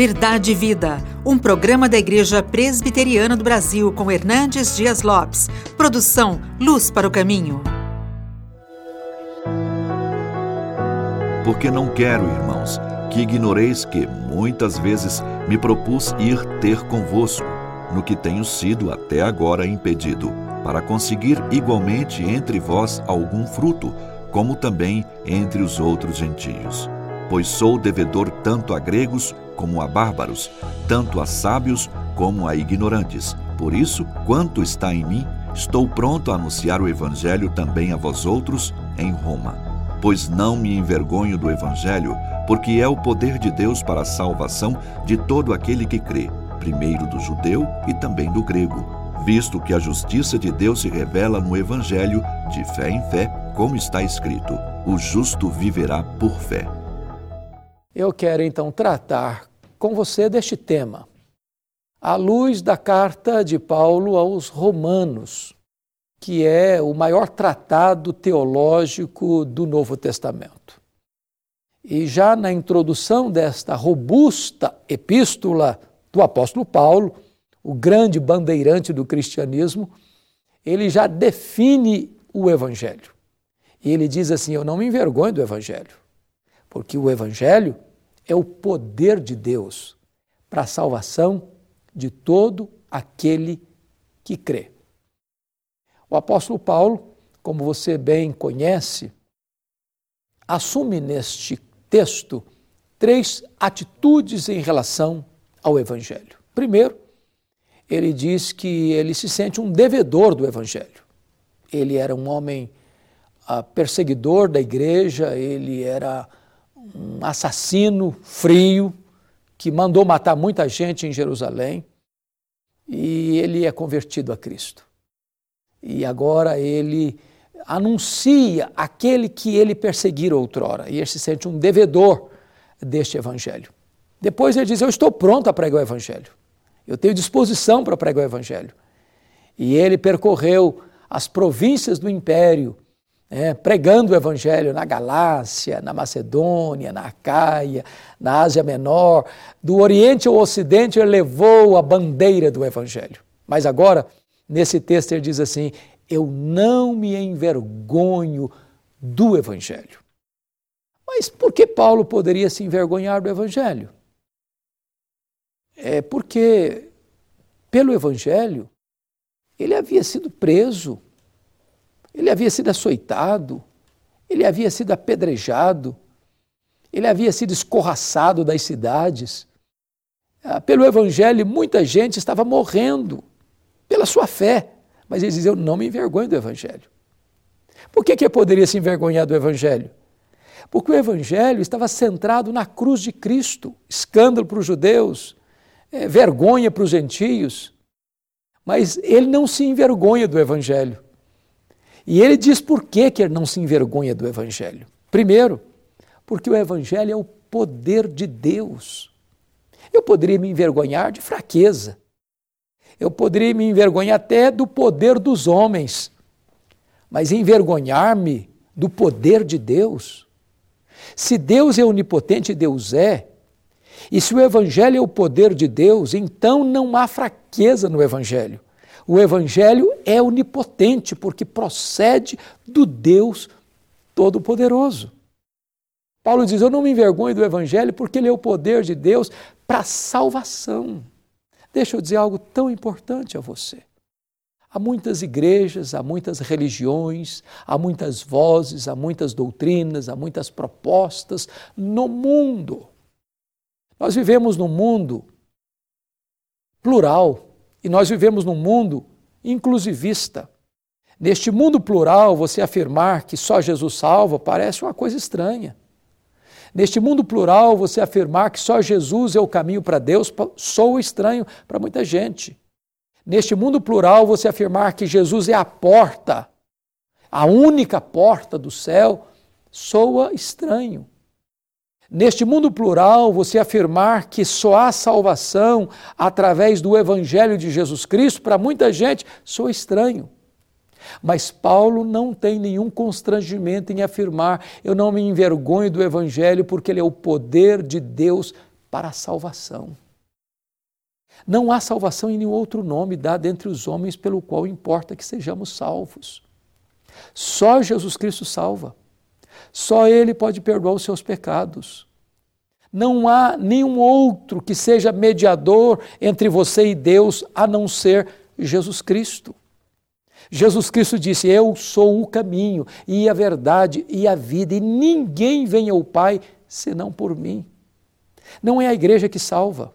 Verdade e Vida, um programa da Igreja Presbiteriana do Brasil com Hernandes Dias Lopes. Produção Luz para o Caminho. Porque não quero, irmãos, que ignoreis que muitas vezes me propus ir ter convosco, no que tenho sido até agora impedido, para conseguir igualmente entre vós algum fruto, como também entre os outros gentios. Pois sou devedor tanto a gregos como a bárbaros, tanto a sábios como a ignorantes. Por isso, quanto está em mim, estou pronto a anunciar o Evangelho também a vós outros em Roma. Pois não me envergonho do Evangelho, porque é o poder de Deus para a salvação de todo aquele que crê, primeiro do judeu e também do grego, visto que a justiça de Deus se revela no Evangelho, de fé em fé, como está escrito: o justo viverá por fé. Eu quero então tratar com você deste tema, à luz da carta de Paulo aos Romanos, que é o maior tratado teológico do Novo Testamento. E já na introdução desta robusta epístola do apóstolo Paulo, o grande bandeirante do cristianismo, ele já define o evangelho. E ele diz assim: Eu não me envergonho do evangelho, porque o evangelho é o poder de Deus para a salvação de todo aquele que crê. O apóstolo Paulo, como você bem conhece, assume neste texto três atitudes em relação ao Evangelho. Primeiro, ele diz que ele se sente um devedor do Evangelho. Ele era um homem uh, perseguidor da igreja, ele era um assassino frio que mandou matar muita gente em Jerusalém e ele é convertido a Cristo. E agora ele anuncia aquele que ele perseguira outrora e ele se sente um devedor deste evangelho. Depois ele diz: Eu estou pronto a pregar o evangelho. Eu tenho disposição para pregar o evangelho. E ele percorreu as províncias do império é, pregando o Evangelho na Galácia, na Macedônia, na Acaia, na Ásia Menor, do Oriente ao Ocidente, ele levou a bandeira do Evangelho. Mas agora, nesse texto, ele diz assim: Eu não me envergonho do Evangelho. Mas por que Paulo poderia se envergonhar do Evangelho? É porque, pelo Evangelho, ele havia sido preso ele havia sido açoitado, ele havia sido apedrejado, ele havia sido escorraçado das cidades. Ah, pelo Evangelho, muita gente estava morrendo pela sua fé, mas ele dizia: Eu não me envergonho do Evangelho. Por que, que eu poderia se envergonhar do Evangelho? Porque o Evangelho estava centrado na cruz de Cristo escândalo para os judeus, é, vergonha para os gentios. Mas ele não se envergonha do Evangelho. E ele diz por que, que ele não se envergonha do Evangelho. Primeiro, porque o Evangelho é o poder de Deus. Eu poderia me envergonhar de fraqueza. Eu poderia me envergonhar até do poder dos homens. Mas envergonhar-me do poder de Deus. Se Deus é onipotente, Deus é. E se o Evangelho é o poder de Deus, então não há fraqueza no Evangelho. O Evangelho é onipotente porque procede do Deus Todo-Poderoso. Paulo diz: Eu não me envergonho do Evangelho porque ele é o poder de Deus para salvação. Deixa eu dizer algo tão importante a você. Há muitas igrejas, há muitas religiões, há muitas vozes, há muitas doutrinas, há muitas propostas no mundo. Nós vivemos num mundo plural, e nós vivemos num mundo inclusivista. Neste mundo plural, você afirmar que só Jesus salva parece uma coisa estranha. Neste mundo plural, você afirmar que só Jesus é o caminho para Deus soa estranho para muita gente. Neste mundo plural, você afirmar que Jesus é a porta, a única porta do céu, soa estranho. Neste mundo plural, você afirmar que só há salvação através do Evangelho de Jesus Cristo, para muita gente, soa estranho. Mas Paulo não tem nenhum constrangimento em afirmar: eu não me envergonho do Evangelho, porque ele é o poder de Deus para a salvação. Não há salvação em nenhum outro nome dado entre os homens pelo qual importa que sejamos salvos. Só Jesus Cristo salva. Só Ele pode perdoar os seus pecados. Não há nenhum outro que seja mediador entre você e Deus a não ser Jesus Cristo. Jesus Cristo disse: Eu sou o caminho e a verdade e a vida, e ninguém vem ao Pai senão por mim. Não é a igreja que salva,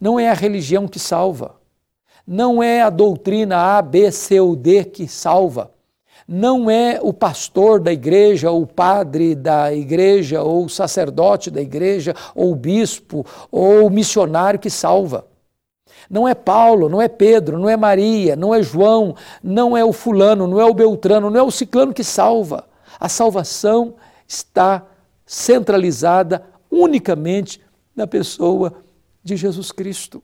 não é a religião que salva, não é a doutrina A, B, C ou D que salva não é o pastor da igreja, ou o padre da igreja, ou o sacerdote da igreja, ou o bispo, ou o missionário que salva. Não é Paulo, não é Pedro, não é Maria, não é João, não é o fulano, não é o Beltrano, não é o ciclano que salva. A salvação está centralizada unicamente na pessoa de Jesus Cristo.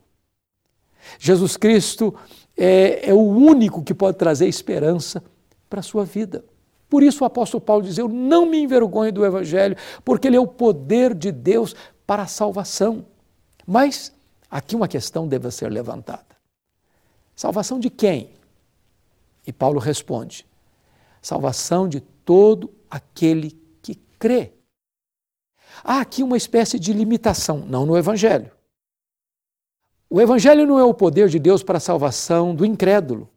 Jesus Cristo é, é o único que pode trazer esperança para a sua vida. Por isso o apóstolo Paulo diz: Eu não me envergonho do Evangelho, porque ele é o poder de Deus para a salvação. Mas aqui uma questão deve ser levantada: salvação de quem? E Paulo responde: salvação de todo aquele que crê. Há aqui uma espécie de limitação, não no Evangelho. O Evangelho não é o poder de Deus para a salvação do incrédulo.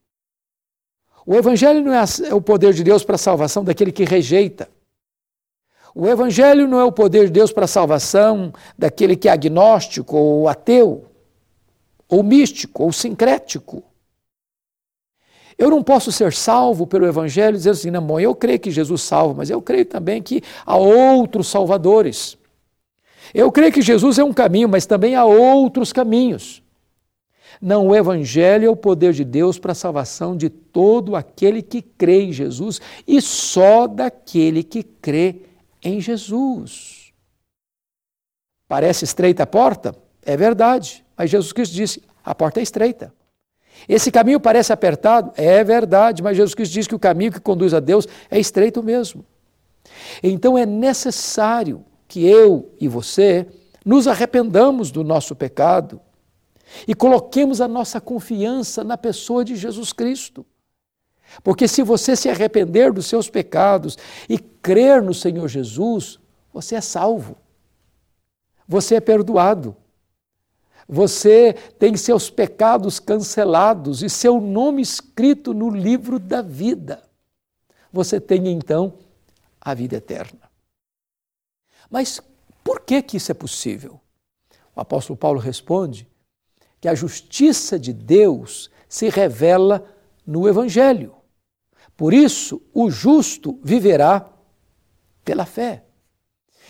O Evangelho não é, é o poder de Deus para a salvação daquele que rejeita. O Evangelho não é o poder de Deus para a salvação daquele que é agnóstico ou ateu, ou místico, ou sincrético. Eu não posso ser salvo pelo Evangelho dizendo assim, não, eu creio que Jesus salva, mas eu creio também que há outros salvadores. Eu creio que Jesus é um caminho, mas também há outros caminhos. Não, o Evangelho é o poder de Deus para a salvação de todo aquele que crê em Jesus e só daquele que crê em Jesus. Parece estreita a porta? É verdade, mas Jesus Cristo disse: a porta é estreita. Esse caminho parece apertado? É verdade, mas Jesus Cristo diz que o caminho que conduz a Deus é estreito mesmo. Então é necessário que eu e você nos arrependamos do nosso pecado e coloquemos a nossa confiança na pessoa de Jesus Cristo. Porque se você se arrepender dos seus pecados e crer no Senhor Jesus, você é salvo. Você é perdoado. Você tem seus pecados cancelados e seu nome escrito no livro da vida. Você tem então a vida eterna. Mas por que que isso é possível? O apóstolo Paulo responde que a justiça de Deus se revela no Evangelho. Por isso, o justo viverá pela fé.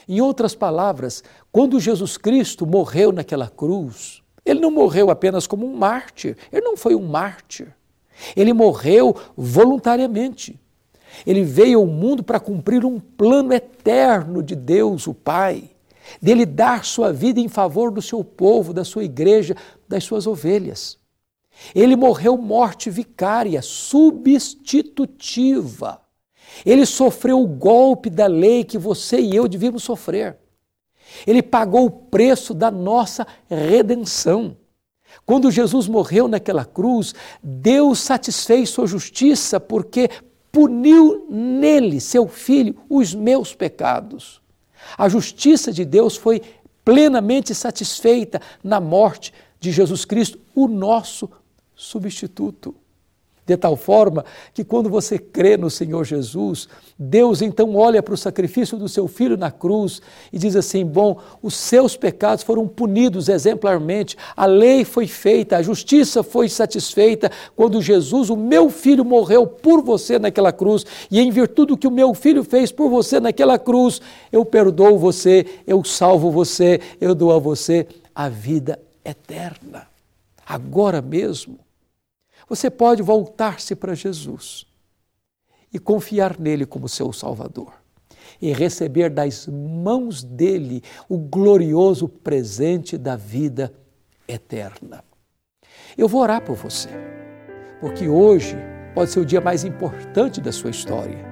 Em outras palavras, quando Jesus Cristo morreu naquela cruz, ele não morreu apenas como um mártir, ele não foi um mártir. Ele morreu voluntariamente. Ele veio ao mundo para cumprir um plano eterno de Deus, o Pai dele dar sua vida em favor do seu povo, da sua igreja, das suas ovelhas. Ele morreu morte vicária, substitutiva. Ele sofreu o golpe da lei que você e eu devíamos sofrer. Ele pagou o preço da nossa redenção. Quando Jesus morreu naquela cruz, Deus satisfez sua justiça porque puniu nele, seu filho, os meus pecados. A justiça de Deus foi plenamente satisfeita na morte de Jesus Cristo, o nosso substituto. De tal forma que quando você crê no Senhor Jesus, Deus então olha para o sacrifício do seu filho na cruz e diz assim: Bom, os seus pecados foram punidos exemplarmente, a lei foi feita, a justiça foi satisfeita quando Jesus, o meu filho, morreu por você naquela cruz, e em virtude do que o meu filho fez por você naquela cruz, eu perdoo você, eu salvo você, eu dou a você a vida eterna. Agora mesmo você pode voltar-se para Jesus e confiar nele como seu Salvador e receber das mãos dele o glorioso presente da vida eterna. Eu vou orar por você, porque hoje pode ser o dia mais importante da sua história.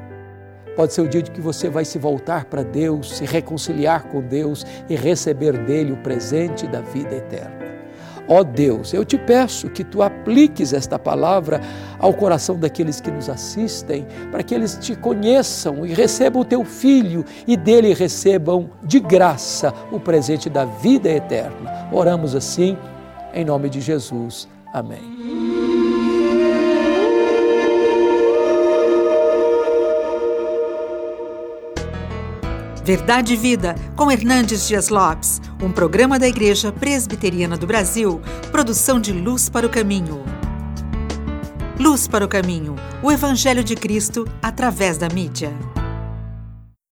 Pode ser o dia de que você vai se voltar para Deus, se reconciliar com Deus e receber dele o presente da vida eterna. Ó oh Deus, eu te peço que tu apliques esta palavra ao coração daqueles que nos assistem, para que eles te conheçam e recebam o teu filho e dele recebam de graça o presente da vida eterna. Oramos assim, em nome de Jesus. Amém. Verdade e Vida, com Hernandes Dias Lopes, um programa da Igreja Presbiteriana do Brasil, produção de Luz para o Caminho. Luz para o Caminho, o Evangelho de Cristo através da mídia.